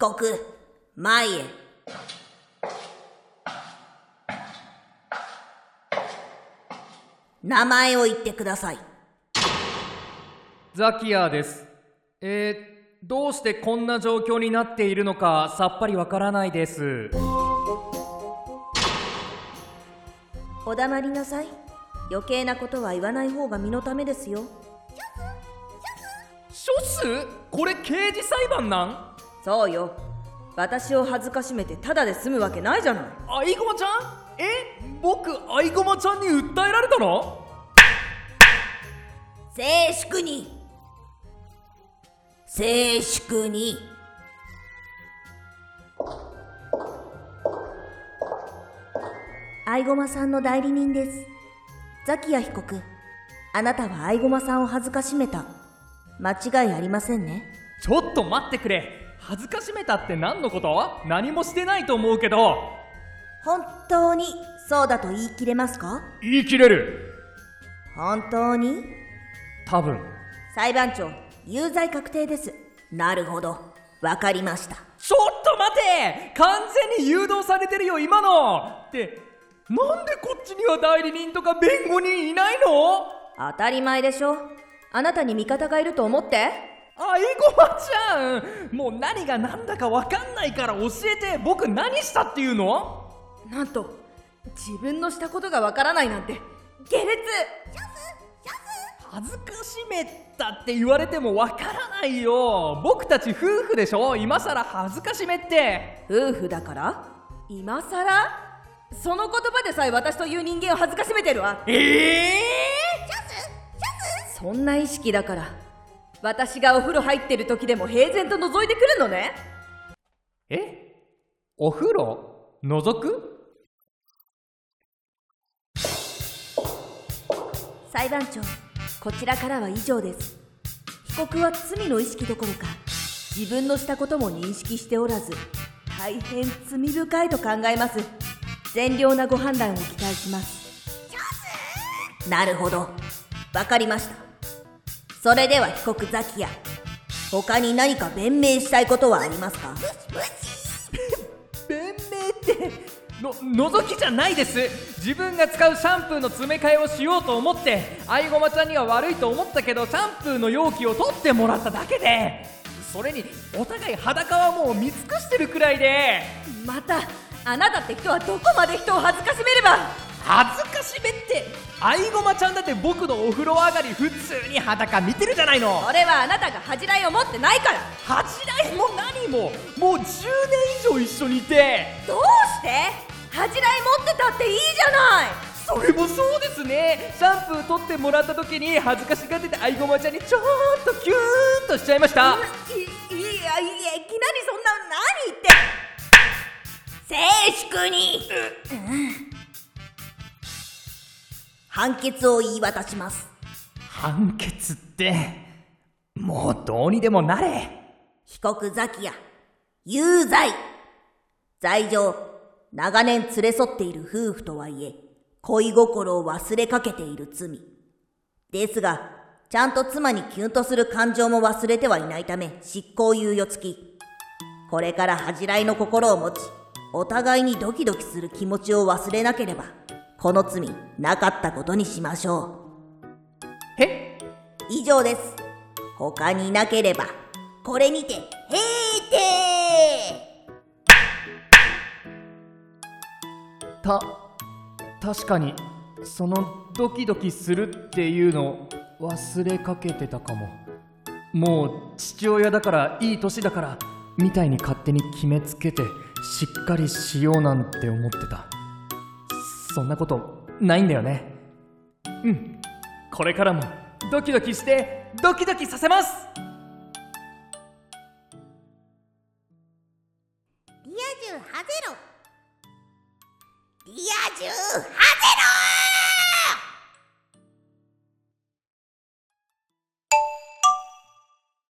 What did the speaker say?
告前へ。名前を言ってください。ザキヤです。えー、どうしてこんな状況になっているのかさっぱりわからないです。お黙りなさい。余計なことは言わない方が身のためですよ。処数これ刑事裁判なん？そうよ。私を恥ずかしめてただで済むわけないじゃない。アイゴマちゃん？え？僕アイゴマちゃんに訴えられたの？静粛に。静粛に。愛駒さんの代理人です。ザキヤ被告あなたは愛駒さんを恥ずかしめた。間違いありませんねちょっと待ってくれ。恥ずかしめたって何のこと？何もしてないと思うけど。本当にそうだと言い切れますか？言い切れる。本当に？多分。裁判長有罪確定です。なるほど。わかりました。ちょっと待て！完全に誘導されてるよ今の。ってなんでこっちには代理人とか弁護人いないの？当たり前でしょ。あなたに味方がいると思ってアイゴマちゃん。もう何が何だか分かんないから教えて。僕何したっていうの？なんと自分のしたことがわからないなんて。下劣。恥ずかしめたって言われても分からないよ。僕たち夫婦でしょ？今さら恥ずかしめって。夫婦だから？今さらその言葉でさえ私という人間を恥ずかしめてるわ。ええそんな意識だから私がお風呂入ってる時でも平然と覗いてくるのね。え？お風呂？覗く？裁判長こちらからは以上です。被告は罪の意識どころか自分のしたことも認識しておらず大変罪深いと考えます。善良なご判断を期待します。なるほど。わかりましたそれでは被告ザキヤ。他に何か弁明したいことはありますか？弁明っての覗きじゃないです。自分が使うシャンプーの詰め替えをしようと思ってアイゴマちゃんには悪いと思ったけどシャンプーの容器を取ってもらっただけでそれにお互い裸はもう見尽くしてるくらいで。またあなたって人はどこまで人を恥ずかしめれば恥ずかしめって。アイゴマちゃんだって僕のお風呂上がり普通に裸見てるじゃないの。それはあなたが恥じらいを持ってないから。恥じらいも何も。もう10年以上一緒にいて。どうして？恥じらい持ってたっていいじゃない。それもそうですね。シャンプー取ってもらった時に恥ずかしがっててアイゴマちゃんにちょっとキューンとしちゃいました。いいやいやいきなりそんな何言って静粛に、判決を言い渡します。判決ってもうどうにでもなれ。被告ザキヤ有罪。罪状長年連れ添っている夫婦とはいえ恋心を忘れかけている罪。ですがちゃんと妻にキュンとする感情も忘れてはいないため執行猶予付き。これから恥じらいの心を持ちお互いにドキドキする気持ちを忘れなければこの罪なかったことにしましょう。え？以上です。他になければこれにて閉廷。た確かにそのドキドキするっていうの忘れかけてたかも。もう父親だからいい年だからみたいに勝手に決めつけてしっかりしようなんて思ってたそんなことないんだよね。うん。これからもドキドキしてドキドキさせます。リア充ハゼロ。リア充ハゼロ。